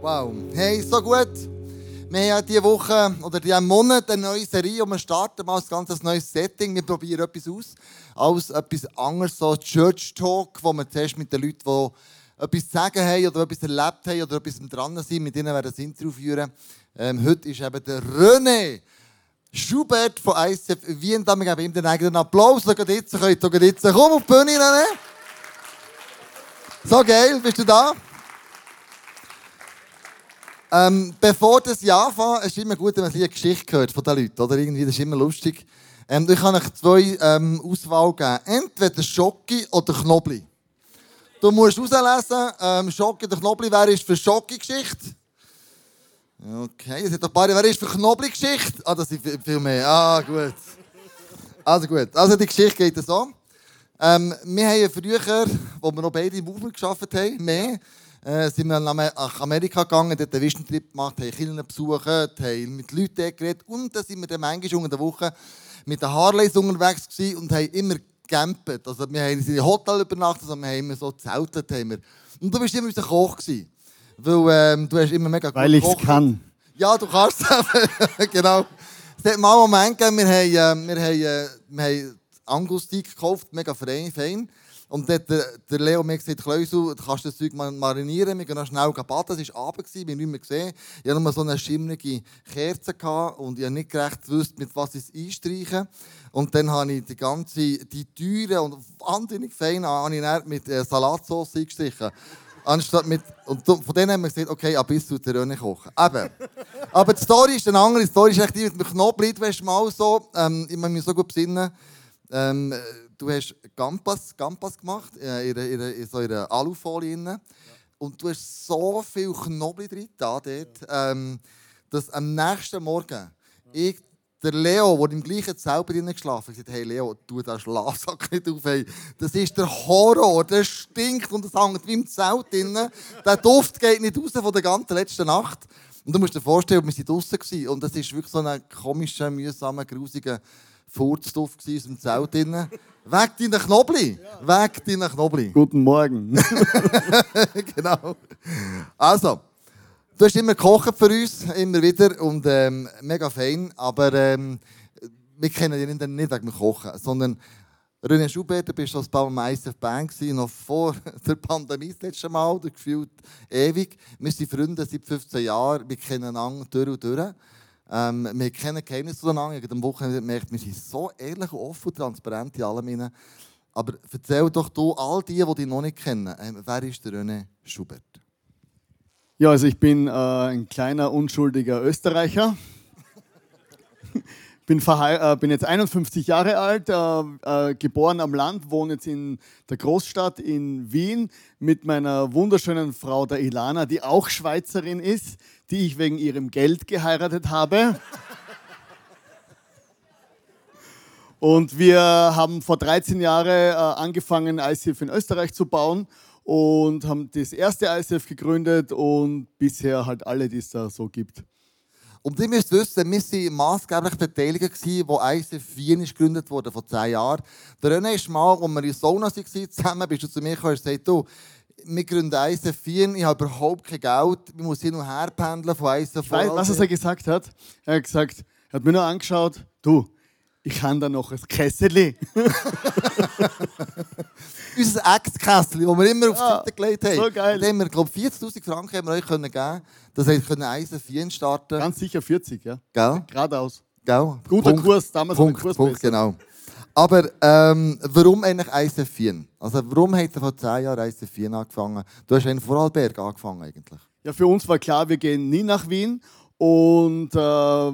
Wow. Hey, so gut. Wir haben diese Woche oder diesen Monat eine neue Serie und wir starten mal ein ganz neues Setting. Wir probieren etwas aus. Alles etwas anderes, so Church Talk, wo wir zuerst mit den Leuten, die etwas zu sagen haben oder etwas erlebt haben oder etwas dran sind, mit ihnen werden das Interview führen. Ähm, heute ist eben der René Schubert von ICF Wien. Wir geben ihm den eigenen Applaus. Schaut jetzt, könnt ihr jetzt. Komm auf die Bühne, René. So geil, bist du da? Ähm, bevor das Jahr anfängt, ist es immer gut, wenn man eine Geschichte hört von den Leuten. Oder? Irgendwie, das ist immer lustig. Ähm, ich kann euch zwei ähm, Auswahl geben. Entweder Schocki oder Knobli. Du musst herauslesen, ähm, Schocki oder Knobli. Wer ist für Schocki-Geschichte? Okay, es hat ein paar. Wer ist für Knobli-Geschichte? Ah, das sind viel mehr. Ah, gut. Also gut. Also die Geschichte geht so. Ähm, wir haben früher, wo wir noch beide im Movement gearbeitet haben, mehr, äh, sind wir nach Amerika gegangen, dort einen Vision Trip gemacht, haben Kinder besucht, haben mit Leuten geredet und dann sind wir dann manchmal unter der Woche mit den Harleys unterwegs gewesen und haben immer gecampt. Also wir haben in einem Hotel übernachtet, also wir haben immer so zeltet. Haben wir. Und du bist immer unser Koch gewesen, weil ähm, du hast immer mega Weil ich es kann. Ja, du kannst es genau. Es hat mal einen Moment gegeben, wir haben, äh, wir haben, äh, wir haben Angus-Steak gekauft, mega fein. Und dann hat der Leo mir gesagt, Kleusel, du kannst das Zeug marinieren, wir gehen schnell baden. Es war Abend, wir haben nicht mehr gesehen. Ich hatte nur so eine schimmlige Kerze und ich habe nicht gerecht gewusst, mit was ich es einstreichen Und dann habe ich die ganze, die teure und wahnsinnig feine habe ich mit äh, Salatsauce eingestrichen. Anstatt mit, und von denen haben wir gesagt, okay, ab bis zu der Röhne kochen. Eben. Aber die Story ist eine andere. Die Story ist echt die mit dem Knoblauch, weißt du mal so, ähm, ich muss mich so gut besinnen, ähm, du hast Gampas, Gampas gemacht, äh, in, in, in so einer Alufolie. Ja. Und du hast so viel Knoblauch drin da dort, ähm, dass am nächsten Morgen ich, der Leo, der im gleichen Zelt drinnen geschlafen hat, gesagt hey Leo, tu den Schlafsack nicht auf. Hey. Das ist der Horror, der stinkt und das hängt wie im Zelt drinnen. Der Duft geht nicht raus von der ganzen letzten Nacht. Und du musst dir vorstellen, wir waren draußen und das ist wirklich so ein komischer, mühsamer, grusiger Furzduft aus dem Zelt drinnen. Weg deinen Knobli! Ja. Weg deinen Knobli! Guten Morgen! genau. Also, du hast immer gekocht für uns, immer wieder und ähm, mega fein, aber ähm, wir kennen dich nicht wegen dem Kochen, sondern René Schubert, du bist als Baumeister Band noch vor der Pandemie das letzte Mal, gefühlt ewig. Wir sind Freunde seit 15 Jahren, wir kennen einander durch und durch. Ähm, wir kennen Geheimnisse zueinander. Ich am Wochenende gemerkt, wir sind so ehrlich, offen und transparent in allem. Aber erzähl doch du all die, die dich noch nicht kennen, ähm, wer ist der René Schubert? Ja, also ich bin äh, ein kleiner, unschuldiger Österreicher. bin, äh, bin jetzt 51 Jahre alt, äh, äh, geboren am Land, wohne jetzt in der Großstadt in Wien mit meiner wunderschönen Frau, der Ilana, die auch Schweizerin ist, die ich wegen ihrem Geld geheiratet habe. Und wir haben vor 13 Jahren äh, angefangen, ICF in Österreich zu bauen und haben das erste ICF gegründet und bisher halt alle, die es da so gibt. Und ihr müsst wissen, wir waren maßgeblich beteiligt, wo ICF Wien ist gegründet wurde, vor zehn Jahren. Der René ist mal, als wir in Sauna waren, zusammen, bist du zu mir gekommen und gesagt, du, wir gründen ICF Wien, ich habe überhaupt kein Geld, ich muss hin und her pendeln von ICF. Weißt was er gesagt hat? Er hat gesagt, er hat mir nur angeschaut, du, ich kann da noch ein Kessel. Unser Ex-Kessel, das wir immer auf die Seite gelegt haben. So geil. Haben wir, glaube 40'000 Franken haben wir euch geben können. Das heißt, können Eisen 4 starten. Ganz sicher 40, ja. Gell? Geradeaus. Gell? Guter Punkt, Kurs, damals Punkt, Kurs Punkt, genau. Aber ähm, warum eigentlich Eisen 4? Also warum hat er vor 10 Jahren Eisen 4 angefangen? Du hast in Vorarlberg angefangen eigentlich. Ja, für uns war klar, wir gehen nie nach Wien. Und äh, ja,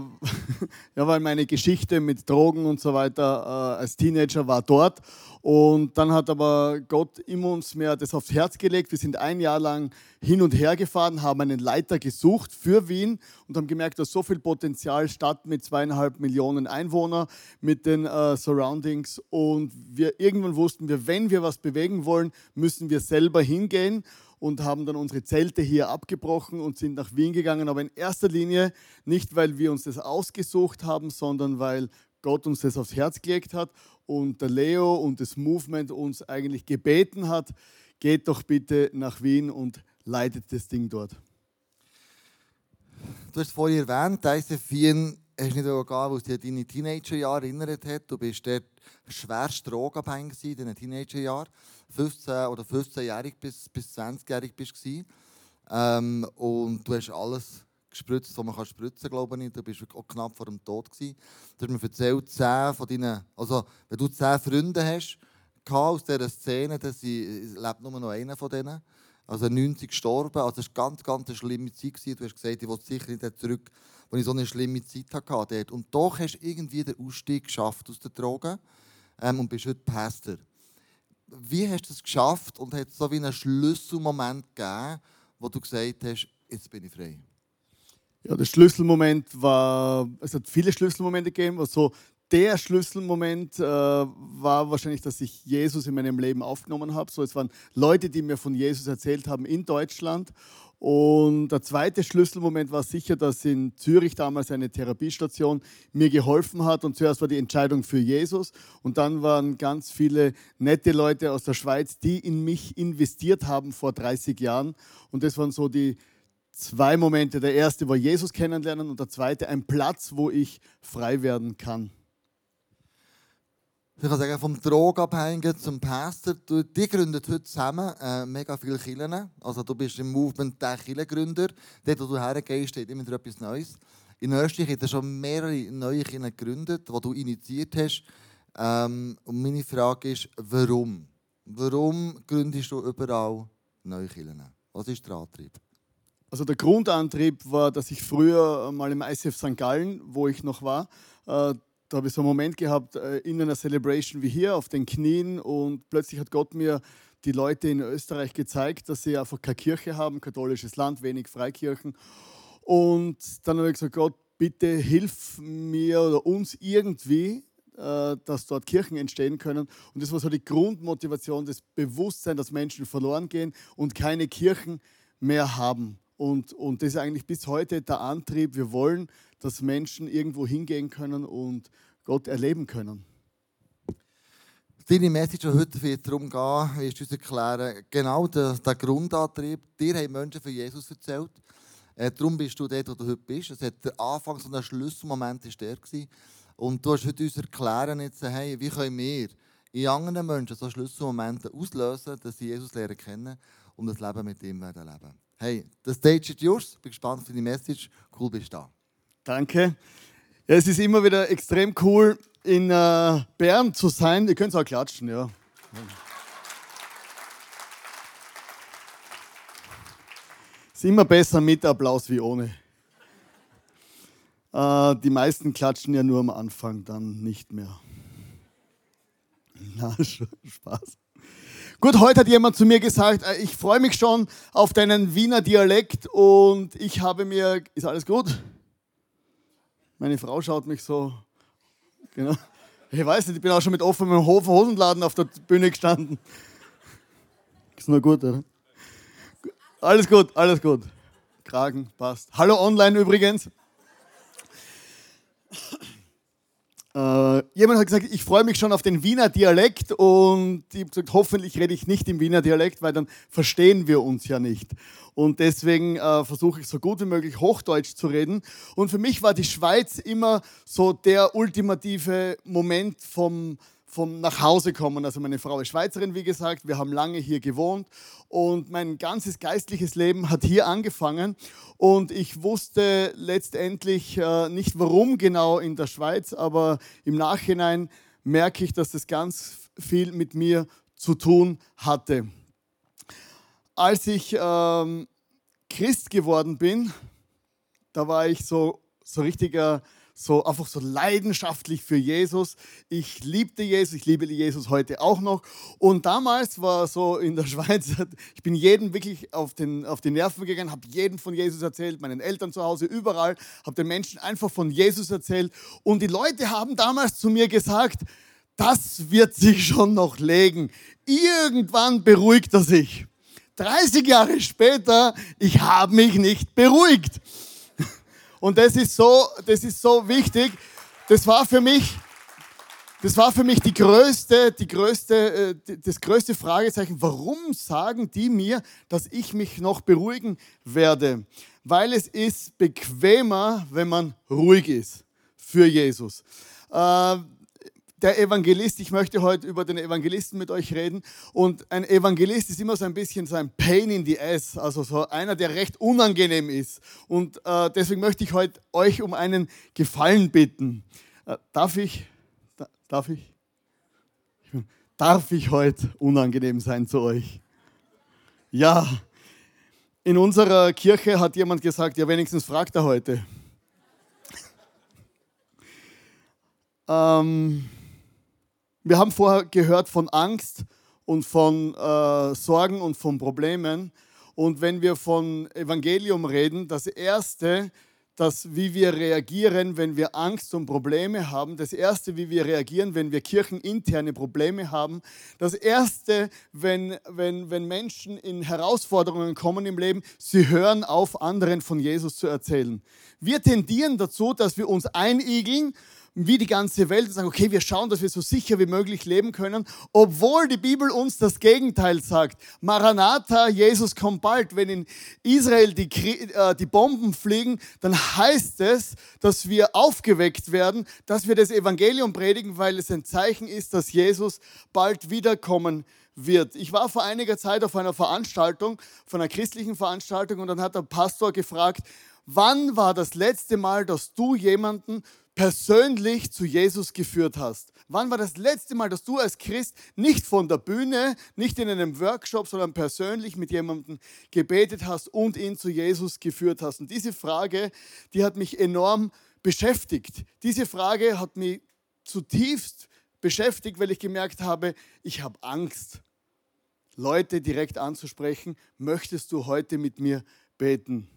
weil meine Geschichte mit Drogen und so weiter äh, als Teenager war dort. Und dann hat aber Gott immer uns mehr das aufs Herz gelegt. Wir sind ein Jahr lang hin und her gefahren, haben einen Leiter gesucht für Wien und haben gemerkt, dass so viel Potenzial Stadt mit zweieinhalb Millionen Einwohnern, mit den äh, Surroundings. Und wir irgendwann wussten wir, wenn wir was bewegen wollen, müssen wir selber hingehen und haben dann unsere Zelte hier abgebrochen und sind nach Wien gegangen. Aber in erster Linie nicht, weil wir uns das ausgesucht haben, sondern weil Gott uns das aufs Herz gelegt hat und der Leo und das Movement uns eigentlich gebeten hat, geht doch bitte nach Wien und leitet das Ding dort. du hast vorhin erwähnt, ICF hast du nicht gehen, weil es dich an deine Teenagerjahre erinnert hat. Du bist dort schwerst drogenabhängig in diesen Teenagerjahren. 15 oder 15-jährig bis, bis 20-jährig bist du. Ähm, und du hast alles gespritzt, was man kann spritzen glaube ich. Du bist auch knapp vor dem Tod. Gewesen. Du hast mir erzählt, 10 von deinen, also wenn du 10 Freunde hast, aus dieser Szene, dann lebt nur noch einer von denen. Also 90 gestorben. Also das war ganz, ganz eine schlimme Zeit. Du hast gesagt, ich will sicher nicht zurück, wo ich so eine schlimme Zeit hatte. Und doch hast du irgendwie den Ausstieg geschafft aus den Drogen ähm, und bist heute Pastor. Wie hast du es geschafft und hat es so wie einen Schlüsselmoment gegeben, wo du gesagt hast, jetzt bin ich frei? Ja, der Schlüsselmoment war, es hat viele Schlüsselmomente gegeben, also der Schlüsselmoment äh, war wahrscheinlich, dass ich Jesus in meinem Leben aufgenommen habe. So, es waren Leute, die mir von Jesus erzählt haben in Deutschland. Und der zweite Schlüsselmoment war sicher, dass in Zürich damals eine Therapiestation mir geholfen hat. Und zuerst war die Entscheidung für Jesus. Und dann waren ganz viele nette Leute aus der Schweiz, die in mich investiert haben vor 30 Jahren. Und das waren so die zwei Momente. Der erste war Jesus kennenlernen und der zweite ein Platz, wo ich frei werden kann. Ich kann sagen, vom Drogenabhängigen zum Pastor, die gründet heute zusammen äh, mega viele Kirchen. Also du bist im Movement der Kirchengründer. Dort, wo du hergehst, steht immer etwas Neues. In Österreich hat er schon mehrere neue Kirchen gegründet, die du initiiert hast. Ähm, und meine Frage ist, warum? Warum gründest du überall neue Kirchen? Was ist der Antrieb? Also der Grundantrieb war, dass ich früher mal im ICF St. Gallen, wo ich noch war, äh, da habe ich so einen Moment gehabt äh, in einer Celebration wie hier auf den Knien und plötzlich hat Gott mir die Leute in Österreich gezeigt, dass sie einfach keine Kirche haben, katholisches Land, wenig Freikirchen. Und dann habe ich gesagt, Gott, bitte hilf mir oder uns irgendwie, äh, dass dort Kirchen entstehen können. Und das war so die Grundmotivation, das Bewusstsein, dass Menschen verloren gehen und keine Kirchen mehr haben. Und, und das ist eigentlich bis heute der Antrieb. Wir wollen, dass Menschen irgendwo hingehen können und Gott erleben können. Deine Message heute wird darum gehen, du uns erklären, genau der, der Grundantrieb. Dir haben Menschen von Jesus erzählt. Äh, darum bist du dort, wo du heute bist. Es hat der Anfang, so ein Schlüsselmoment war der. Gewesen. Und du hast heute uns erklären, jetzt, hey, wie können wir in anderen Menschen so Schlüsselmomente auslösen, dass sie Jesus lernen kennen und das Leben mit ihm werden leben. Hey, the stage is yours. Bin gespannt für die Message. Cool, bist du da. Danke. Ja, es ist immer wieder extrem cool, in äh, Bern zu sein. Ihr könnt auch klatschen, ja. Es ist immer besser mit Applaus wie ohne. Äh, die meisten klatschen ja nur am Anfang, dann nicht mehr. Na, Spaß. Gut, heute hat jemand zu mir gesagt, äh, ich freue mich schon auf deinen Wiener Dialekt und ich habe mir, ist alles gut? Meine Frau schaut mich so, genau. Ich weiß nicht, ich bin auch schon mit offenem Hosenladen auf der Bühne gestanden. Ist nur gut, oder? Alles gut, alles gut. Kragen passt. Hallo online übrigens. Äh, jemand hat gesagt, ich freue mich schon auf den Wiener Dialekt und ich habe gesagt, hoffentlich rede ich nicht im Wiener Dialekt, weil dann verstehen wir uns ja nicht. Und deswegen äh, versuche ich so gut wie möglich Hochdeutsch zu reden. Und für mich war die Schweiz immer so der ultimative Moment vom, vom kommen. Also meine Frau ist Schweizerin, wie gesagt. Wir haben lange hier gewohnt und mein ganzes geistliches Leben hat hier angefangen. Und ich wusste letztendlich äh, nicht, warum genau in der Schweiz, aber im Nachhinein merke ich, dass das ganz viel mit mir zu tun hatte. Als ich ähm, Christ geworden bin, da war ich so, so richtiger so einfach so leidenschaftlich für Jesus. Ich liebte Jesus, ich liebe Jesus heute auch noch. Und damals war so in der Schweiz, ich bin jedem wirklich auf, den, auf die Nerven gegangen, habe jedem von Jesus erzählt, meinen Eltern zu Hause, überall, habe den Menschen einfach von Jesus erzählt. Und die Leute haben damals zu mir gesagt, das wird sich schon noch legen. Irgendwann beruhigt er sich. 30 Jahre später, ich habe mich nicht beruhigt. Und das ist so, das ist so wichtig. Das war für mich, das war für mich die größte, die größte, äh, das größte Fragezeichen. Warum sagen die mir, dass ich mich noch beruhigen werde? weil es ist bequemer, wenn man ruhig ist für Jesus. Der Evangelist, ich möchte heute über den Evangelisten mit euch reden. Und ein Evangelist ist immer so ein bisschen so ein Pain in the ass, also so einer, der recht unangenehm ist. Und äh, deswegen möchte ich heute euch um einen Gefallen bitten. Äh, darf ich? Da, darf ich? Darf ich heute unangenehm sein zu euch? Ja. In unserer Kirche hat jemand gesagt, ja wenigstens fragt er heute. ähm, wir haben vorher gehört von Angst und von äh, Sorgen und von Problemen. Und wenn wir von Evangelium reden, das Erste, das, wie wir reagieren, wenn wir Angst und Probleme haben, das Erste, wie wir reagieren, wenn wir kircheninterne Probleme haben, das Erste, wenn, wenn, wenn Menschen in Herausforderungen kommen im Leben, sie hören auf, anderen von Jesus zu erzählen. Wir tendieren dazu, dass wir uns einigeln wie die ganze Welt und sagen, okay, wir schauen, dass wir so sicher wie möglich leben können, obwohl die Bibel uns das Gegenteil sagt. Maranatha, Jesus kommt bald. Wenn in Israel die, äh, die Bomben fliegen, dann heißt es, dass wir aufgeweckt werden, dass wir das Evangelium predigen, weil es ein Zeichen ist, dass Jesus bald wiederkommen wird. Ich war vor einiger Zeit auf einer Veranstaltung, von einer christlichen Veranstaltung, und dann hat der Pastor gefragt, wann war das letzte Mal, dass du jemanden persönlich zu Jesus geführt hast? Wann war das letzte Mal, dass du als Christ nicht von der Bühne, nicht in einem Workshop, sondern persönlich mit jemandem gebetet hast und ihn zu Jesus geführt hast? Und diese Frage, die hat mich enorm beschäftigt. Diese Frage hat mich zutiefst beschäftigt, weil ich gemerkt habe, ich habe Angst, Leute direkt anzusprechen. Möchtest du heute mit mir beten?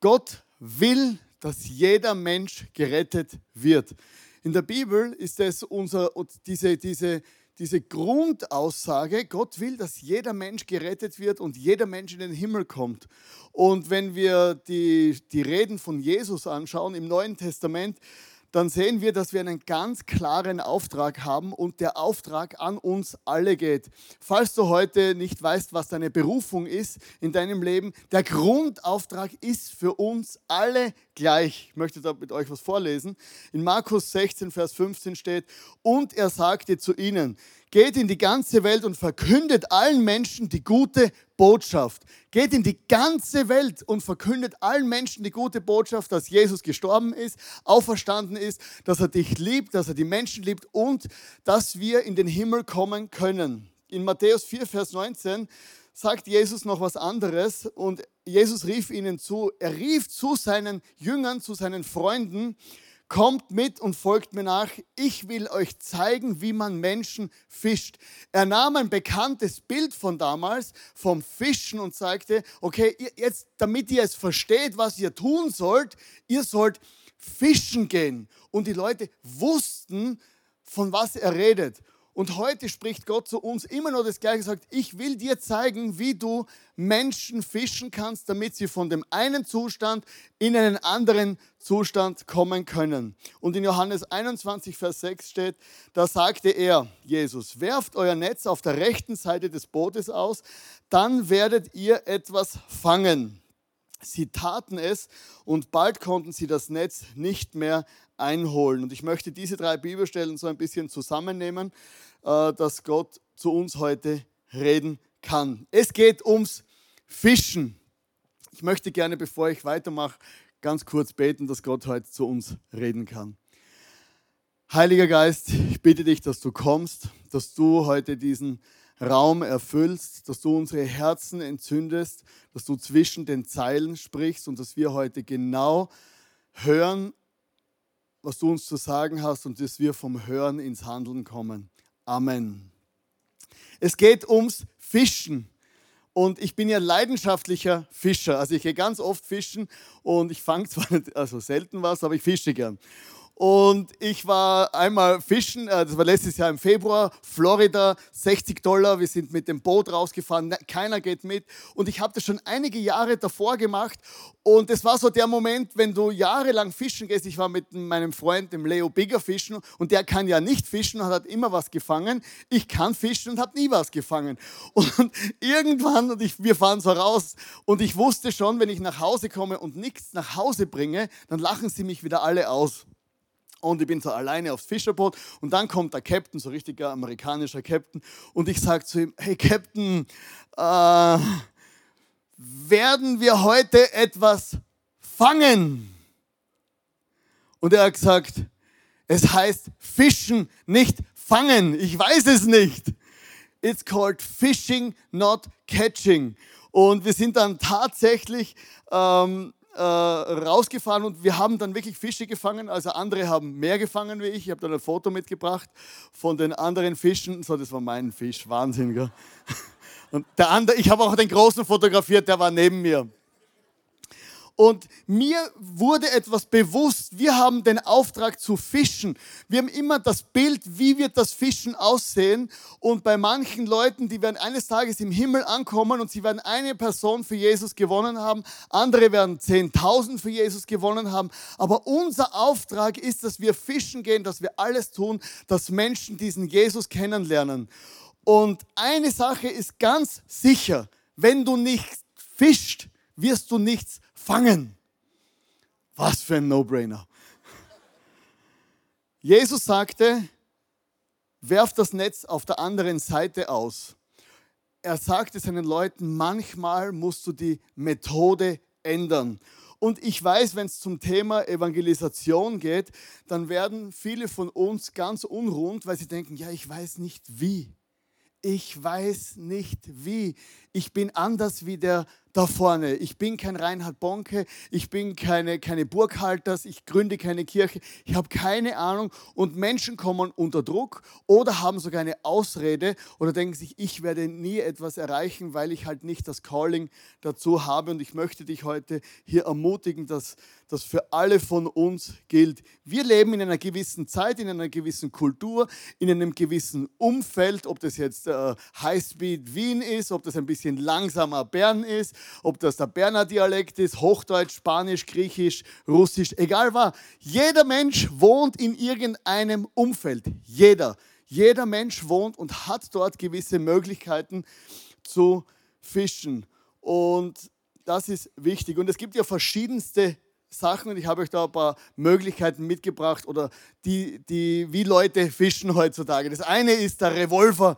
Gott will dass jeder Mensch gerettet wird. In der Bibel ist es unser, diese, diese, diese Grundaussage, Gott will, dass jeder Mensch gerettet wird und jeder Mensch in den Himmel kommt. Und wenn wir die, die Reden von Jesus anschauen im Neuen Testament, dann sehen wir, dass wir einen ganz klaren Auftrag haben und der Auftrag an uns alle geht. Falls du heute nicht weißt, was deine Berufung ist in deinem Leben, der Grundauftrag ist für uns alle gleich. Ich möchte da mit euch was vorlesen. In Markus 16, Vers 15 steht, und er sagte zu ihnen, geht in die ganze Welt und verkündet allen Menschen die gute Botschaft. Geht in die ganze Welt und verkündet allen Menschen die gute Botschaft, dass Jesus gestorben ist, auferstanden ist, dass er dich liebt, dass er die Menschen liebt und dass wir in den Himmel kommen können. In Matthäus 4, Vers 19 sagt Jesus noch was anderes und Jesus rief ihnen zu, er rief zu seinen Jüngern, zu seinen Freunden, Kommt mit und folgt mir nach. Ich will euch zeigen, wie man Menschen fischt. Er nahm ein bekanntes Bild von damals, vom Fischen und sagte, okay, jetzt, damit ihr es versteht, was ihr tun sollt, ihr sollt fischen gehen. Und die Leute wussten, von was er redet. Und heute spricht Gott zu uns immer noch das Gleiche, sagt, ich will dir zeigen, wie du Menschen fischen kannst, damit sie von dem einen Zustand in einen anderen Zustand kommen können. Und in Johannes 21, Vers 6 steht, da sagte er, Jesus, werft euer Netz auf der rechten Seite des Bootes aus, dann werdet ihr etwas fangen. Sie taten es und bald konnten sie das Netz nicht mehr einholen. Und ich möchte diese drei Bibelstellen so ein bisschen zusammennehmen. Äh, dass Gott zu uns heute reden kann. Es geht ums Fischen. Ich möchte gerne, bevor ich weitermache, ganz kurz beten, dass Gott heute zu uns reden kann. Heiliger Geist, ich bitte dich, dass du kommst, dass du heute diesen Raum erfüllst, dass du unsere Herzen entzündest, dass du zwischen den Zeilen sprichst und dass wir heute genau hören, was du uns zu sagen hast und dass wir vom Hören ins Handeln kommen. Amen. Es geht ums Fischen. Und ich bin ja leidenschaftlicher Fischer. Also ich gehe ganz oft fischen und ich fange zwar nicht, also selten was, aber ich fische gern. Und ich war einmal fischen, äh, das war letztes Jahr im Februar, Florida, 60 Dollar. Wir sind mit dem Boot rausgefahren, ne, keiner geht mit. Und ich habe das schon einige Jahre davor gemacht. Und es war so der Moment, wenn du jahrelang fischen gehst. Ich war mit meinem Freund, dem Leo Bigger, fischen. Und der kann ja nicht fischen und hat immer was gefangen. Ich kann fischen und habe nie was gefangen. Und irgendwann, und ich, wir fahren so raus. Und ich wusste schon, wenn ich nach Hause komme und nichts nach Hause bringe, dann lachen sie mich wieder alle aus. Und ich bin so alleine aufs Fischerboot und dann kommt der Captain, so richtiger amerikanischer Captain, und ich sage zu ihm, hey Captain, äh, werden wir heute etwas fangen? Und er hat gesagt, es heißt fischen, nicht fangen. Ich weiß es nicht. It's called fishing, not catching. Und wir sind dann tatsächlich ähm, äh, rausgefahren und wir haben dann wirklich Fische gefangen. Also andere haben mehr gefangen wie ich. Ich habe dann ein Foto mitgebracht von den anderen Fischen. So, das war mein Fisch. Wahnsinn, gell? Und der andere, ich habe auch den großen fotografiert, der war neben mir. Und mir wurde etwas bewusst. Wir haben den Auftrag zu fischen. Wir haben immer das Bild, wie wird das Fischen aussehen. Und bei manchen Leuten, die werden eines Tages im Himmel ankommen und sie werden eine Person für Jesus gewonnen haben. Andere werden 10.000 für Jesus gewonnen haben. Aber unser Auftrag ist, dass wir fischen gehen, dass wir alles tun, dass Menschen diesen Jesus kennenlernen. Und eine Sache ist ganz sicher, wenn du nicht fischt, wirst du nichts fangen. Was für ein No-Brainer. Jesus sagte, werf das Netz auf der anderen Seite aus. Er sagte seinen Leuten, manchmal musst du die Methode ändern. Und ich weiß, wenn es zum Thema Evangelisation geht, dann werden viele von uns ganz unrund, weil sie denken, ja, ich weiß nicht wie. Ich weiß nicht wie. Ich bin anders wie der da vorne. Ich bin kein Reinhard Bonke, ich bin keine, keine Burghalters, ich gründe keine Kirche, ich habe keine Ahnung. Und Menschen kommen unter Druck oder haben sogar eine Ausrede oder denken sich, ich werde nie etwas erreichen, weil ich halt nicht das Calling dazu habe. Und ich möchte dich heute hier ermutigen, dass das für alle von uns gilt. Wir leben in einer gewissen Zeit, in einer gewissen Kultur, in einem gewissen Umfeld, ob das jetzt äh, Highspeed Wien ist, ob das ein bisschen langsamer Bern ist, ob das der Berner Dialekt ist, Hochdeutsch, Spanisch, Griechisch, Russisch, egal was. Jeder Mensch wohnt in irgendeinem Umfeld. Jeder. Jeder Mensch wohnt und hat dort gewisse Möglichkeiten zu fischen. Und das ist wichtig. Und es gibt ja verschiedenste Sachen und ich habe euch da ein paar Möglichkeiten mitgebracht oder die, die, wie Leute fischen heutzutage. Das eine ist der Revolver.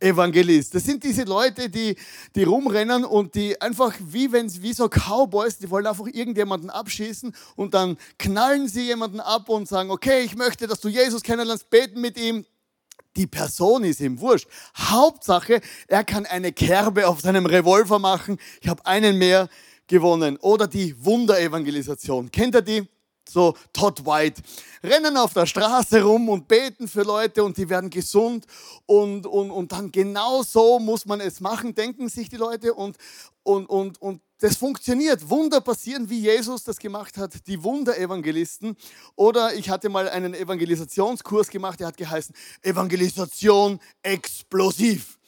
Evangelist. Das sind diese Leute, die, die rumrennen und die einfach wie wenn wie so Cowboys, die wollen einfach irgendjemanden abschießen und dann knallen sie jemanden ab und sagen, okay, ich möchte, dass du Jesus kennenlernst, beten mit ihm. Die Person ist ihm wurscht. Hauptsache, er kann eine Kerbe auf seinem Revolver machen. Ich habe einen mehr gewonnen. Oder die Wunderevangelisation. Kennt ihr die? So Todd White, rennen auf der Straße rum und beten für Leute und die werden gesund und, und, und dann genau so muss man es machen, denken sich die Leute und, und, und, und das funktioniert. Wunder passieren, wie Jesus das gemacht hat, die Wunderevangelisten. Oder ich hatte mal einen Evangelisationskurs gemacht, der hat geheißen Evangelisation explosiv.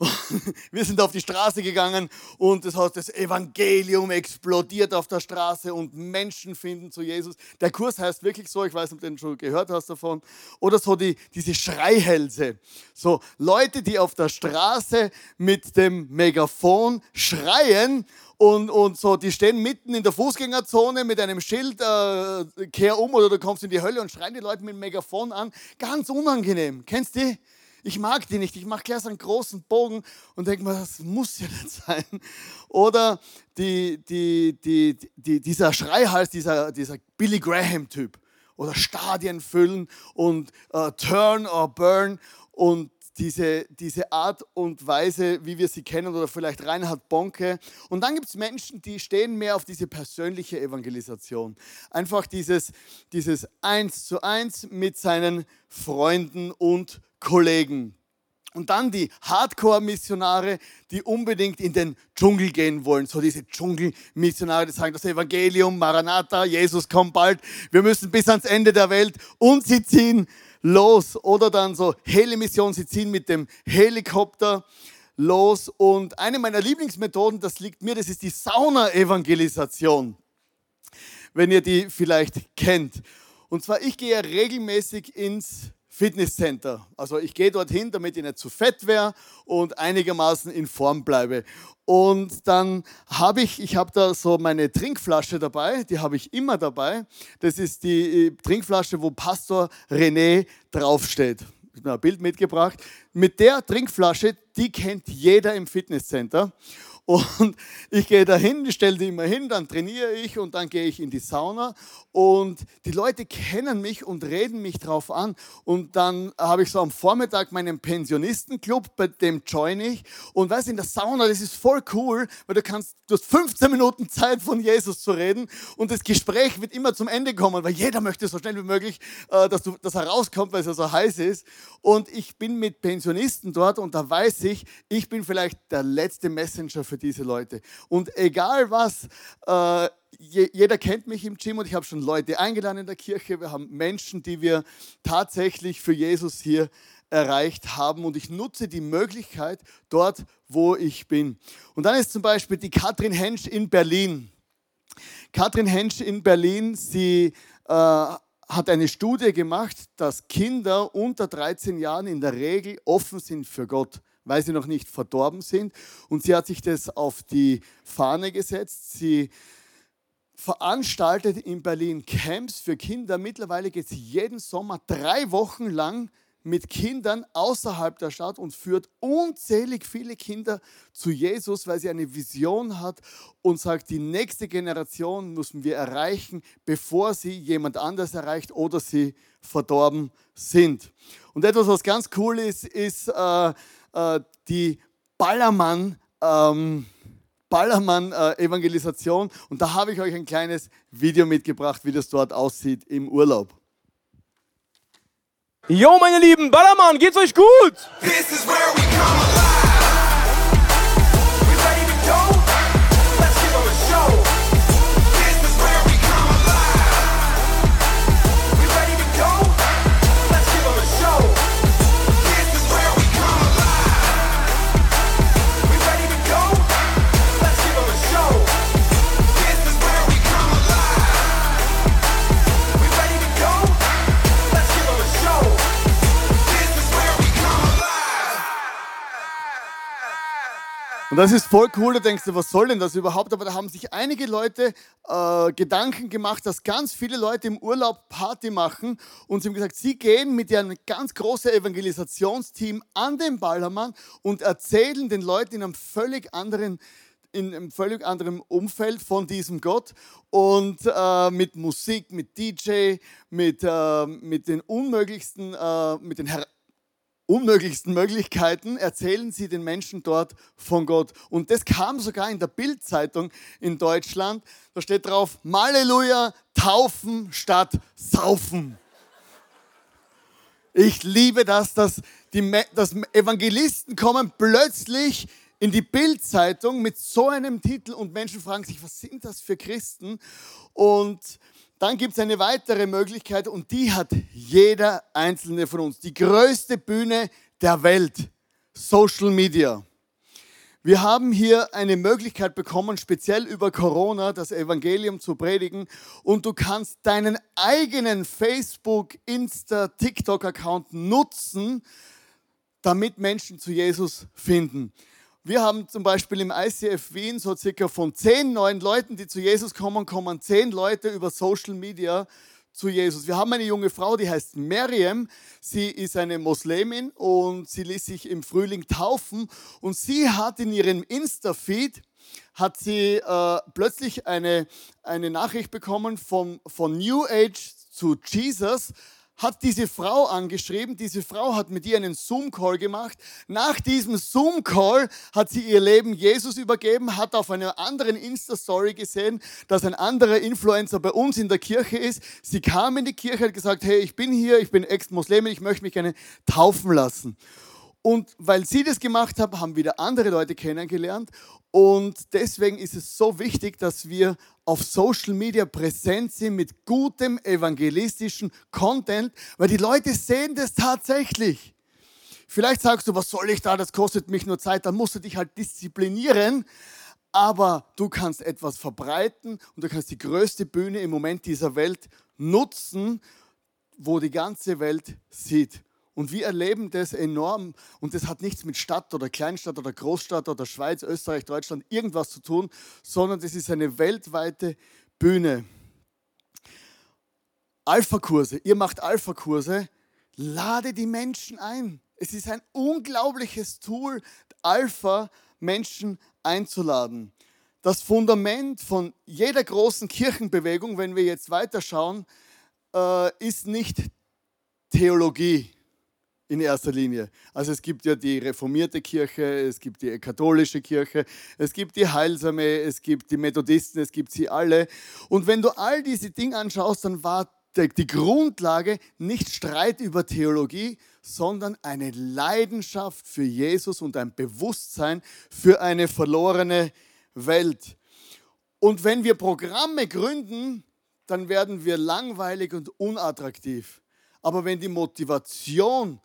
wir sind auf die Straße gegangen und das heißt, das Evangelium explodiert auf der Straße und Menschen finden zu Jesus. Der Kurs heißt wirklich so, ich weiß nicht, ob du den schon gehört hast davon. Oder so die, diese Schreihälse. So Leute, die auf der Straße mit dem Megafon schreien und, und so, die stehen mitten in der Fußgängerzone mit einem Schild, äh, kehr um oder du kommst in die Hölle und schreien die Leute mit dem Megafon an. Ganz unangenehm. Kennst du die? Ich mag die nicht. Ich mache gleich so einen großen Bogen und denke mir, das muss ja nicht sein. Oder die, die, die, die, dieser Schreihals, dieser, dieser Billy Graham-Typ. Oder Stadien füllen und uh, Turn or Burn und diese, diese Art und Weise, wie wir sie kennen, oder vielleicht Reinhard Bonke. Und dann gibt es Menschen, die stehen mehr auf diese persönliche Evangelisation. Einfach dieses, dieses Eins zu eins mit seinen Freunden und Kollegen. Und dann die Hardcore-Missionare, die unbedingt in den Dschungel gehen wollen. So diese Dschungel-Missionare, die sagen, das Evangelium, Maranatha, Jesus kommt bald, wir müssen bis ans Ende der Welt. Und sie ziehen los. Oder dann so Helimission, sie ziehen mit dem Helikopter los. Und eine meiner Lieblingsmethoden, das liegt mir, das ist die Sauna-Evangelisation. Wenn ihr die vielleicht kennt. Und zwar, ich gehe regelmäßig ins Fitnesscenter. Also ich gehe dorthin, damit ich nicht zu fett wäre und einigermaßen in Form bleibe. Und dann habe ich, ich habe da so meine Trinkflasche dabei, die habe ich immer dabei. Das ist die äh, Trinkflasche, wo Pastor René draufsteht. Ich habe ein Bild mitgebracht. Mit der Trinkflasche, die kennt jeder im Fitnesscenter. Und ich gehe dahin, stelle die immer hin, dann trainiere ich und dann gehe ich in die Sauna. Und die Leute kennen mich und reden mich drauf an. Und dann habe ich so am Vormittag meinen Pensionistenclub, bei dem join ich. Und weißt du, in der Sauna, das ist voll cool, weil du kannst, du hast 15 Minuten Zeit von Jesus zu reden. Und das Gespräch wird immer zum Ende kommen, weil jeder möchte so schnell wie möglich, äh, dass, du, dass er rauskommt, weil es ja so heiß ist. Und ich bin mit Pensionisten dort und da weiß ich, ich bin vielleicht der letzte Messenger für für diese Leute. Und egal was, äh, jeder kennt mich im Gym und ich habe schon Leute eingeladen in der Kirche. Wir haben Menschen, die wir tatsächlich für Jesus hier erreicht haben und ich nutze die Möglichkeit dort, wo ich bin. Und dann ist zum Beispiel die Katrin Hensch in Berlin. Katrin Hensch in Berlin, sie äh, hat eine Studie gemacht, dass Kinder unter 13 Jahren in der Regel offen sind für Gott weil sie noch nicht verdorben sind. Und sie hat sich das auf die Fahne gesetzt. Sie veranstaltet in Berlin Camps für Kinder. Mittlerweile geht sie jeden Sommer drei Wochen lang mit Kindern außerhalb der Stadt und führt unzählig viele Kinder zu Jesus, weil sie eine Vision hat und sagt, die nächste Generation müssen wir erreichen, bevor sie jemand anders erreicht oder sie verdorben sind. Und etwas, was ganz cool ist, ist, äh, äh, die Ballermann, ähm, Ballermann-Evangelisation. Äh, und da habe ich euch ein kleines Video mitgebracht, wie das dort aussieht im Urlaub. Jo, meine Lieben, Ballermann, geht's euch gut? This is where we come alive. Und das ist voll cool, da denkst du, was soll denn das überhaupt? Aber da haben sich einige Leute äh, Gedanken gemacht, dass ganz viele Leute im Urlaub Party machen und sie haben gesagt, sie gehen mit ihrem ganz großen Evangelisationsteam an den Ballermann und erzählen den Leuten in einem völlig anderen in einem völlig anderen Umfeld von diesem Gott und äh, mit Musik, mit DJ, mit, äh, mit den unmöglichsten, äh, mit den her unmöglichsten Möglichkeiten erzählen sie den Menschen dort von Gott. Und das kam sogar in der Bildzeitung in Deutschland. Da steht drauf, Halleluja, taufen statt saufen. Ich liebe das, dass, die, dass Evangelisten kommen plötzlich in die Bildzeitung mit so einem Titel und Menschen fragen sich, was sind das für Christen? Und dann gibt es eine weitere Möglichkeit und die hat jeder einzelne von uns. Die größte Bühne der Welt, Social Media. Wir haben hier eine Möglichkeit bekommen, speziell über Corona das Evangelium zu predigen und du kannst deinen eigenen Facebook, Insta, TikTok-Account nutzen, damit Menschen zu Jesus finden. Wir haben zum Beispiel im ICF Wien so circa von zehn neuen Leuten, die zu Jesus kommen, kommen zehn Leute über Social Media zu Jesus. Wir haben eine junge Frau, die heißt Miriam. Sie ist eine Muslimin und sie ließ sich im Frühling taufen. Und sie hat in ihrem Insta-Feed hat sie äh, plötzlich eine, eine Nachricht bekommen vom, von New Age zu Jesus hat diese Frau angeschrieben. Diese Frau hat mit ihr einen Zoom-Call gemacht. Nach diesem Zoom-Call hat sie ihr Leben Jesus übergeben, hat auf einer anderen Insta-Story gesehen, dass ein anderer Influencer bei uns in der Kirche ist. Sie kam in die Kirche, hat gesagt, hey, ich bin hier, ich bin Ex-Muslimin, ich möchte mich gerne taufen lassen. Und weil sie das gemacht haben, haben wieder andere Leute kennengelernt. Und deswegen ist es so wichtig, dass wir auf Social Media präsent sind mit gutem evangelistischen Content, weil die Leute sehen das tatsächlich. Vielleicht sagst du, was soll ich da, das kostet mich nur Zeit, dann musst du dich halt disziplinieren. Aber du kannst etwas verbreiten und du kannst die größte Bühne im Moment dieser Welt nutzen, wo die ganze Welt sieht. Und wir erleben das enorm. Und das hat nichts mit Stadt oder Kleinstadt oder Großstadt oder Schweiz, Österreich, Deutschland, irgendwas zu tun, sondern das ist eine weltweite Bühne. Alpha-Kurse, ihr macht Alpha-Kurse, lade die Menschen ein. Es ist ein unglaubliches Tool, Alpha Menschen einzuladen. Das Fundament von jeder großen Kirchenbewegung, wenn wir jetzt weiterschauen, äh, ist nicht Theologie in erster Linie. Also es gibt ja die reformierte Kirche, es gibt die katholische Kirche, es gibt die Heilsame, es gibt die Methodisten, es gibt sie alle. Und wenn du all diese Dinge anschaust, dann war die Grundlage nicht Streit über Theologie, sondern eine Leidenschaft für Jesus und ein Bewusstsein für eine verlorene Welt. Und wenn wir Programme gründen, dann werden wir langweilig und unattraktiv. Aber wenn die Motivation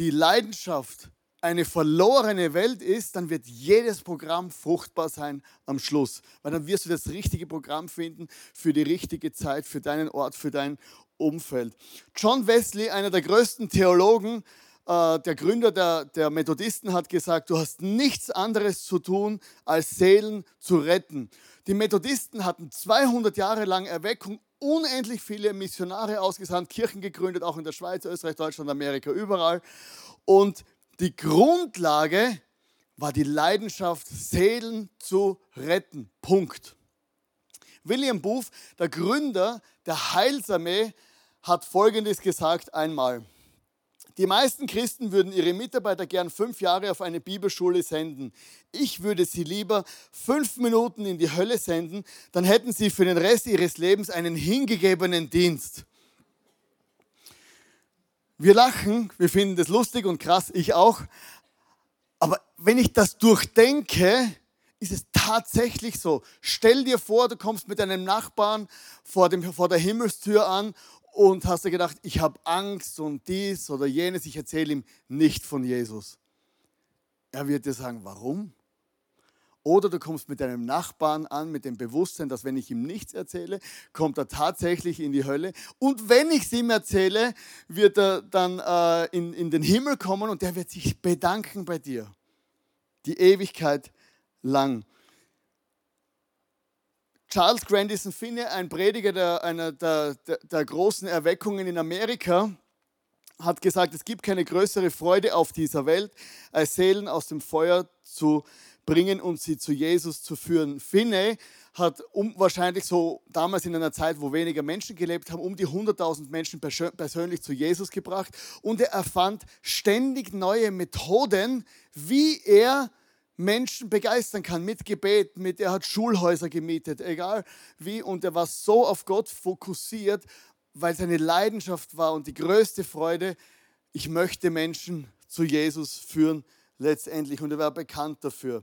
die Leidenschaft eine verlorene Welt ist, dann wird jedes Programm fruchtbar sein am Schluss. Weil dann wirst du das richtige Programm finden für die richtige Zeit, für deinen Ort, für dein Umfeld. John Wesley, einer der größten Theologen, äh, der Gründer der, der Methodisten, hat gesagt, du hast nichts anderes zu tun, als Seelen zu retten. Die Methodisten hatten 200 Jahre lang Erweckung unendlich viele Missionare ausgesandt, Kirchen gegründet, auch in der Schweiz, Österreich, Deutschland, Amerika, überall. Und die Grundlage war die Leidenschaft, Seelen zu retten. Punkt. William Booth, der Gründer der Heilsarmee, hat Folgendes gesagt einmal. Die meisten Christen würden ihre Mitarbeiter gern fünf Jahre auf eine Bibelschule senden. Ich würde sie lieber fünf Minuten in die Hölle senden, dann hätten sie für den Rest ihres Lebens einen hingegebenen Dienst. Wir lachen, wir finden das lustig und krass, ich auch. Aber wenn ich das durchdenke, ist es tatsächlich so. Stell dir vor, du kommst mit deinem Nachbarn vor, dem, vor der Himmelstür an und hast dir gedacht, ich habe Angst und dies oder jenes, ich erzähle ihm nicht von Jesus. Er wird dir sagen, warum? Oder du kommst mit deinem Nachbarn an, mit dem Bewusstsein, dass wenn ich ihm nichts erzähle, kommt er tatsächlich in die Hölle. Und wenn ich es ihm erzähle, wird er dann äh, in, in den Himmel kommen und der wird sich bedanken bei dir. Die Ewigkeit lang. Charles Grandison Finney, ein Prediger der, einer der, der, der großen Erweckungen in Amerika, hat gesagt, es gibt keine größere Freude auf dieser Welt, als Seelen aus dem Feuer zu bringen und sie zu Jesus zu führen. Finney hat um, wahrscheinlich so damals in einer Zeit, wo weniger Menschen gelebt haben, um die 100.000 Menschen persönlich zu Jesus gebracht und er erfand ständig neue Methoden, wie er Menschen begeistern kann mit Gebet, mit er hat Schulhäuser gemietet, egal wie und er war so auf Gott fokussiert, weil seine Leidenschaft war und die größte Freude, ich möchte Menschen zu Jesus führen letztendlich und er war bekannt dafür.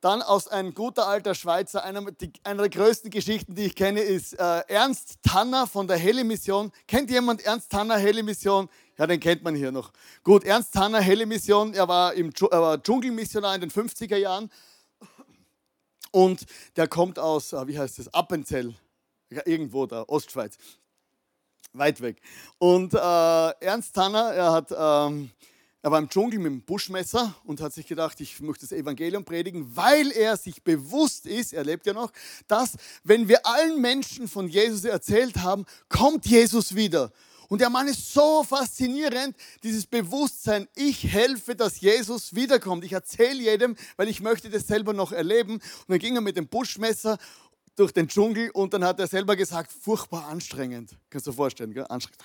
Dann aus ein guter alter Schweizer, einer, die, einer der größten Geschichten, die ich kenne, ist äh, Ernst Tanner von der Helle Mission. Kennt jemand Ernst Tanner, Helle Mission? Ja, den kennt man hier noch. Gut, Ernst Tanner, Helle Mission, er war, im, er war Dschungelmissionar in den 50er Jahren und der kommt aus, äh, wie heißt das, Appenzell, irgendwo da, Ostschweiz, weit weg. Und äh, Ernst Tanner, er hat... Ähm, er war im Dschungel mit dem Buschmesser und hat sich gedacht, ich möchte das Evangelium predigen, weil er sich bewusst ist, er lebt ja noch, dass wenn wir allen Menschen von Jesus erzählt haben, kommt Jesus wieder. Und der Mann ist so faszinierend, dieses Bewusstsein, ich helfe, dass Jesus wiederkommt. Ich erzähle jedem, weil ich möchte das selber noch erleben. Und dann ging er mit dem Buschmesser durch den Dschungel und dann hat er selber gesagt, furchtbar anstrengend. Kannst du dir vorstellen, gell? anstrengend.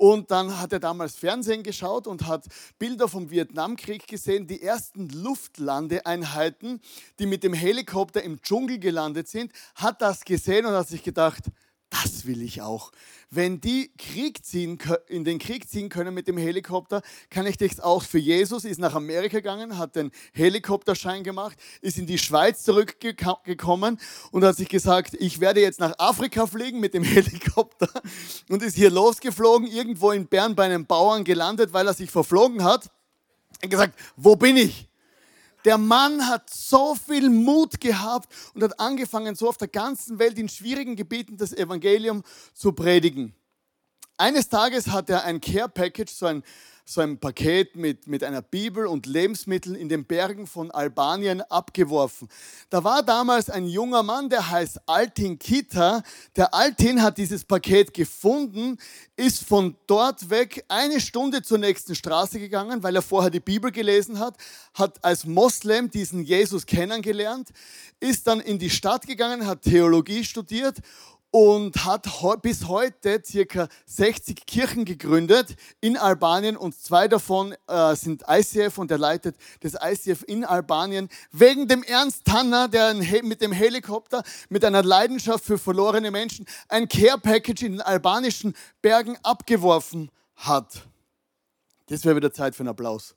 Und dann hat er damals Fernsehen geschaut und hat Bilder vom Vietnamkrieg gesehen, die ersten Luftlandeeinheiten, die mit dem Helikopter im Dschungel gelandet sind, hat das gesehen und hat sich gedacht, das will ich auch. Wenn die Krieg ziehen, in den Krieg ziehen können mit dem Helikopter, kann ich das auch für Jesus, ist nach Amerika gegangen, hat den Helikopterschein gemacht, ist in die Schweiz zurückgekommen und hat sich gesagt, ich werde jetzt nach Afrika fliegen mit dem Helikopter und ist hier losgeflogen, irgendwo in Bern bei einem Bauern gelandet, weil er sich verflogen hat. Er hat gesagt, wo bin ich? Der Mann hat so viel Mut gehabt und hat angefangen, so auf der ganzen Welt in schwierigen Gebieten das Evangelium zu predigen. Eines Tages hat er ein Care Package, so ein so ein Paket mit, mit einer Bibel und Lebensmitteln in den Bergen von Albanien abgeworfen. Da war damals ein junger Mann, der heißt Altin Kita. Der Altin hat dieses Paket gefunden, ist von dort weg eine Stunde zur nächsten Straße gegangen, weil er vorher die Bibel gelesen hat, hat als Moslem diesen Jesus kennengelernt, ist dann in die Stadt gegangen, hat Theologie studiert und hat bis heute circa 60 Kirchen gegründet in Albanien und zwei davon äh, sind ICF und er leitet das ICF in Albanien wegen dem Ernst Tanner, der mit dem Helikopter mit einer Leidenschaft für verlorene Menschen ein Care Package in den albanischen Bergen abgeworfen hat. Das wäre wieder Zeit für einen Applaus.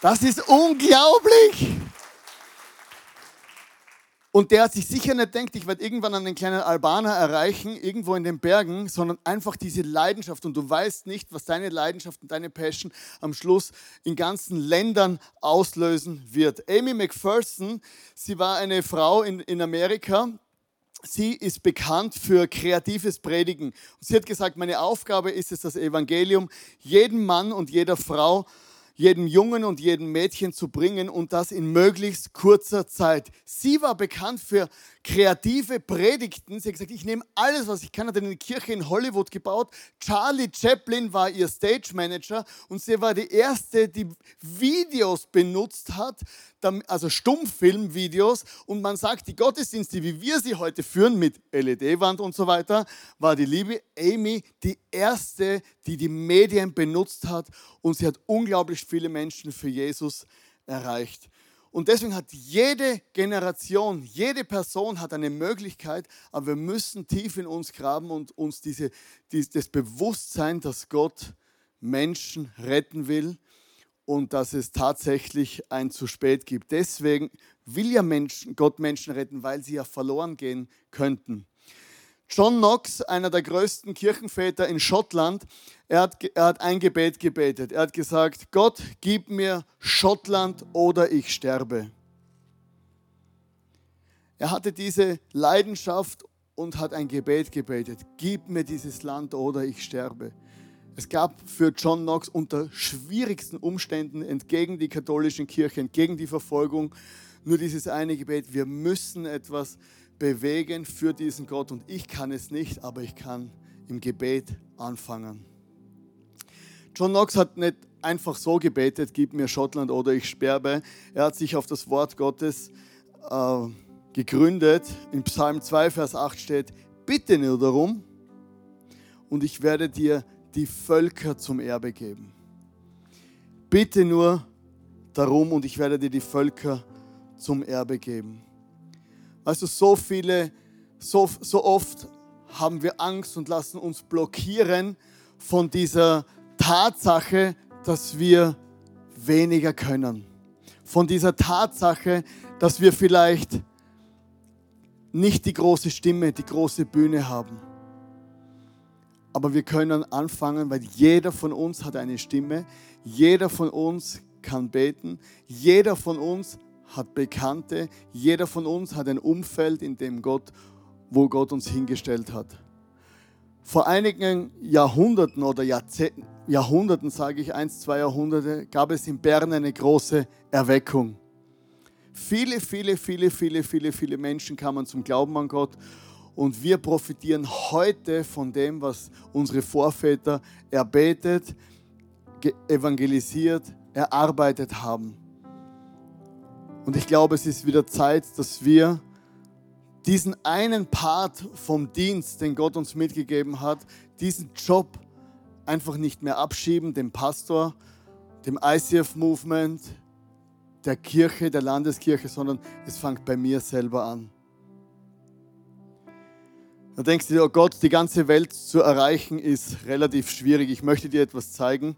Das ist unglaublich. Und der sich sicher nicht denkt, ich werde irgendwann einen kleinen Albaner erreichen, irgendwo in den Bergen, sondern einfach diese Leidenschaft. Und du weißt nicht, was deine Leidenschaft und deine Passion am Schluss in ganzen Ländern auslösen wird. Amy McPherson, sie war eine Frau in, in Amerika, Sie ist bekannt für kreatives Predigen. sie hat gesagt, meine Aufgabe ist es, das Evangelium jedem Mann und jeder Frau jedem Jungen und jedem Mädchen zu bringen und das in möglichst kurzer Zeit. Sie war bekannt für kreative Predigten. Sie hat gesagt, ich nehme alles, was ich kann, hat eine Kirche in Hollywood gebaut. Charlie Chaplin war ihr Stage Manager und sie war die erste, die Videos benutzt hat, also Stummfilmvideos. Und man sagt, die Gottesdienste, wie wir sie heute führen, mit LED-Wand und so weiter, war die liebe Amy die erste, die die Medien benutzt hat und sie hat unglaublich viele Menschen für Jesus erreicht. Und deswegen hat jede Generation, jede Person hat eine Möglichkeit, aber wir müssen tief in uns graben und uns diese, dieses, das Bewusstsein, dass Gott Menschen retten will und dass es tatsächlich ein zu spät gibt. Deswegen will ja Menschen, Gott Menschen retten, weil sie ja verloren gehen könnten. John Knox, einer der größten Kirchenväter in Schottland, er hat, er hat ein Gebet gebetet. Er hat gesagt, Gott, gib mir Schottland oder ich sterbe. Er hatte diese Leidenschaft und hat ein Gebet gebetet. Gib mir dieses Land oder ich sterbe. Es gab für John Knox unter schwierigsten Umständen entgegen die katholischen Kirche, entgegen die Verfolgung, nur dieses eine Gebet. Wir müssen etwas bewegen für diesen Gott und ich kann es nicht, aber ich kann im Gebet anfangen. John Knox hat nicht einfach so gebetet, gib mir Schottland oder ich sterbe. Er hat sich auf das Wort Gottes äh, gegründet. In Psalm 2, Vers 8 steht, bitte nur darum und ich werde dir die Völker zum Erbe geben. Bitte nur darum und ich werde dir die Völker zum Erbe geben. Weißt du, so viele, so, so oft haben wir Angst und lassen uns blockieren von dieser Tatsache, dass wir weniger können. Von dieser Tatsache, dass wir vielleicht nicht die große Stimme, die große Bühne haben. Aber wir können anfangen, weil jeder von uns hat eine Stimme, jeder von uns kann beten, jeder von uns hat Bekannte, jeder von uns hat ein Umfeld, in dem Gott, wo Gott uns hingestellt hat. Vor einigen Jahrhunderten oder Jahrzehnten, Jahrhunderten, sage ich eins, zwei Jahrhunderte, gab es in Bern eine große Erweckung. Viele, viele, viele, viele, viele, viele Menschen kamen zum Glauben an Gott und wir profitieren heute von dem, was unsere Vorväter erbetet, evangelisiert, erarbeitet haben. Und ich glaube, es ist wieder Zeit, dass wir diesen einen Part vom Dienst, den Gott uns mitgegeben hat, diesen Job einfach nicht mehr abschieben, dem Pastor, dem ICF-Movement, der Kirche, der Landeskirche, sondern es fängt bei mir selber an. Da denkst du dir, oh Gott, die ganze Welt zu erreichen ist relativ schwierig. Ich möchte dir etwas zeigen,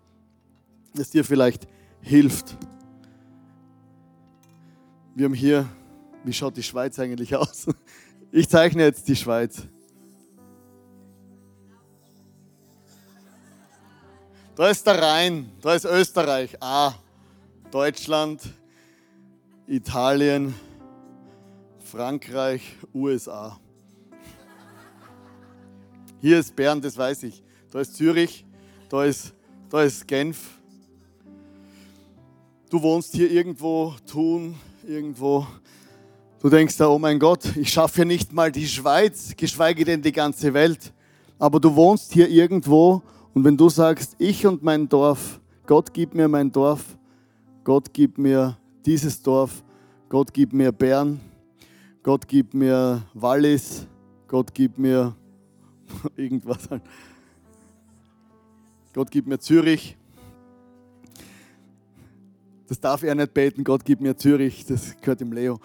das dir vielleicht hilft. Wir haben hier, wie schaut die Schweiz eigentlich aus? Ich zeichne jetzt die Schweiz. Da ist der Rhein, da ist Österreich, A, Deutschland, Italien, Frankreich, USA. Hier ist Bern, das weiß ich. Da ist Zürich, da ist, da ist Genf. Du wohnst hier irgendwo, Thun, irgendwo. Du denkst da, oh mein Gott, ich schaffe ja nicht mal die Schweiz, geschweige denn die ganze Welt. Aber du wohnst hier irgendwo und wenn du sagst, ich und mein Dorf, Gott gib mir mein Dorf, Gott gib mir dieses Dorf, Gott gib mir Bern, Gott gib mir Wallis, Gott gib mir irgendwas. Gott gib mir Zürich. Das darf er nicht beten, Gott gib mir Zürich, das gehört dem Leo.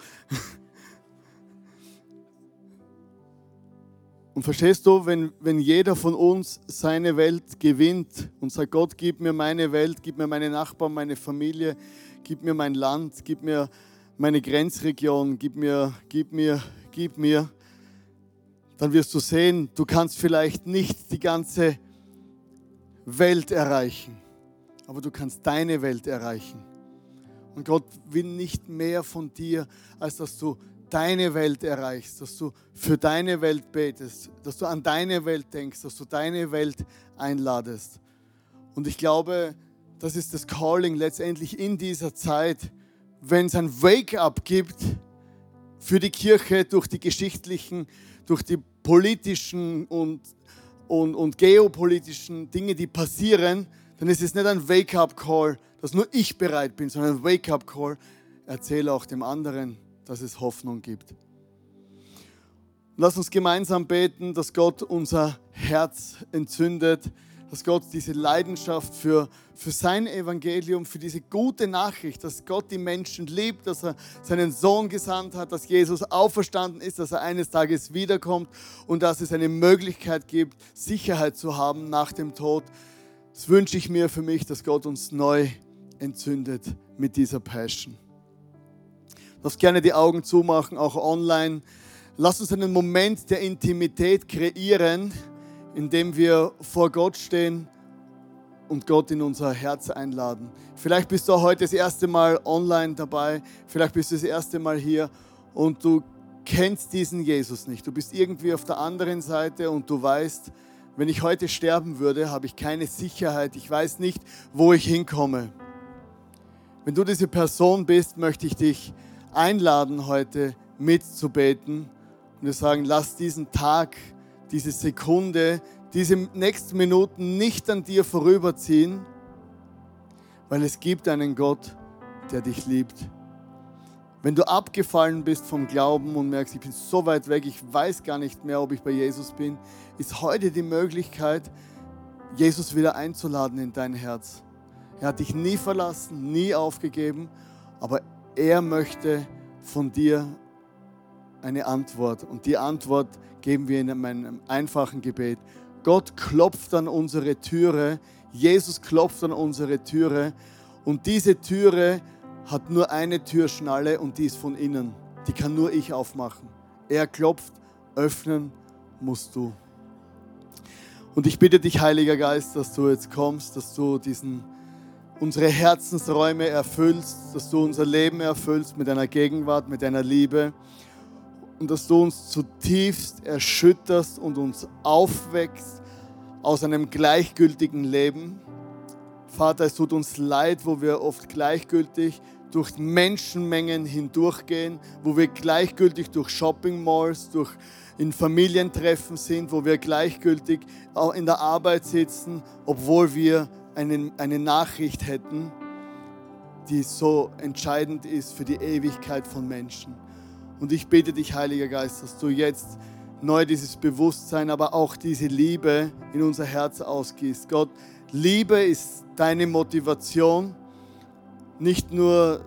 Und verstehst du, wenn, wenn jeder von uns seine Welt gewinnt und sagt, Gott, gib mir meine Welt, gib mir meine Nachbarn, meine Familie, gib mir mein Land, gib mir meine Grenzregion, gib mir, gib mir, gib mir, dann wirst du sehen, du kannst vielleicht nicht die ganze Welt erreichen, aber du kannst deine Welt erreichen. Und Gott will nicht mehr von dir, als dass du deine Welt erreichst, dass du für deine Welt betest, dass du an deine Welt denkst, dass du deine Welt einladest. Und ich glaube, das ist das Calling letztendlich in dieser Zeit, wenn es ein Wake-up gibt für die Kirche durch die geschichtlichen durch die politischen und, und, und geopolitischen Dinge, die passieren, dann ist es nicht ein Wake-up-Call, dass nur ich bereit bin, sondern ein Wake-up-Call, erzähle auch dem anderen, dass es Hoffnung gibt. Lass uns gemeinsam beten, dass Gott unser Herz entzündet, dass Gott diese Leidenschaft für, für sein Evangelium, für diese gute Nachricht, dass Gott die Menschen liebt, dass er seinen Sohn gesandt hat, dass Jesus auferstanden ist, dass er eines Tages wiederkommt und dass es eine Möglichkeit gibt, Sicherheit zu haben nach dem Tod. Das wünsche ich mir für mich, dass Gott uns neu entzündet mit dieser Passion. Du darfst gerne die Augen zumachen, auch online. Lass uns einen Moment der Intimität kreieren indem wir vor Gott stehen und Gott in unser Herz einladen. Vielleicht bist du heute das erste Mal online dabei, vielleicht bist du das erste Mal hier und du kennst diesen Jesus nicht. Du bist irgendwie auf der anderen Seite und du weißt, wenn ich heute sterben würde, habe ich keine Sicherheit. Ich weiß nicht, wo ich hinkomme. Wenn du diese Person bist, möchte ich dich einladen, heute mitzubeten und wir sagen, lass diesen Tag diese Sekunde, diese nächsten Minuten nicht an dir vorüberziehen, weil es gibt einen Gott, der dich liebt. Wenn du abgefallen bist vom Glauben und merkst, ich bin so weit weg, ich weiß gar nicht mehr, ob ich bei Jesus bin, ist heute die Möglichkeit, Jesus wieder einzuladen in dein Herz. Er hat dich nie verlassen, nie aufgegeben, aber er möchte von dir eine Antwort. Und die Antwort geben wir in einem einfachen Gebet. Gott klopft an unsere Türe, Jesus klopft an unsere Türe und diese Türe hat nur eine Türschnalle und die ist von innen. Die kann nur ich aufmachen. Er klopft, öffnen musst du. Und ich bitte dich, Heiliger Geist, dass du jetzt kommst, dass du diesen, unsere Herzensräume erfüllst, dass du unser Leben erfüllst mit deiner Gegenwart, mit deiner Liebe und dass du uns zutiefst erschütterst und uns aufwächst aus einem gleichgültigen Leben. Vater, es tut uns leid, wo wir oft gleichgültig durch Menschenmengen hindurchgehen, wo wir gleichgültig durch Shopping Malls, durch in Familientreffen sind, wo wir gleichgültig auch in der Arbeit sitzen, obwohl wir eine, eine Nachricht hätten, die so entscheidend ist für die Ewigkeit von Menschen. Und ich bitte dich, Heiliger Geist, dass du jetzt neu dieses Bewusstsein, aber auch diese Liebe in unser Herz ausgießt. Gott, Liebe ist deine Motivation, nicht nur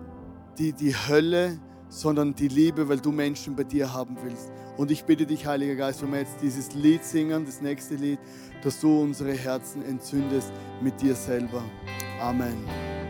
die, die Hölle sondern die Liebe, weil du Menschen bei dir haben willst. Und ich bitte dich, Heiliger Geist, wenn wir jetzt dieses Lied singen, das nächste Lied, dass du unsere Herzen entzündest mit dir selber. Amen.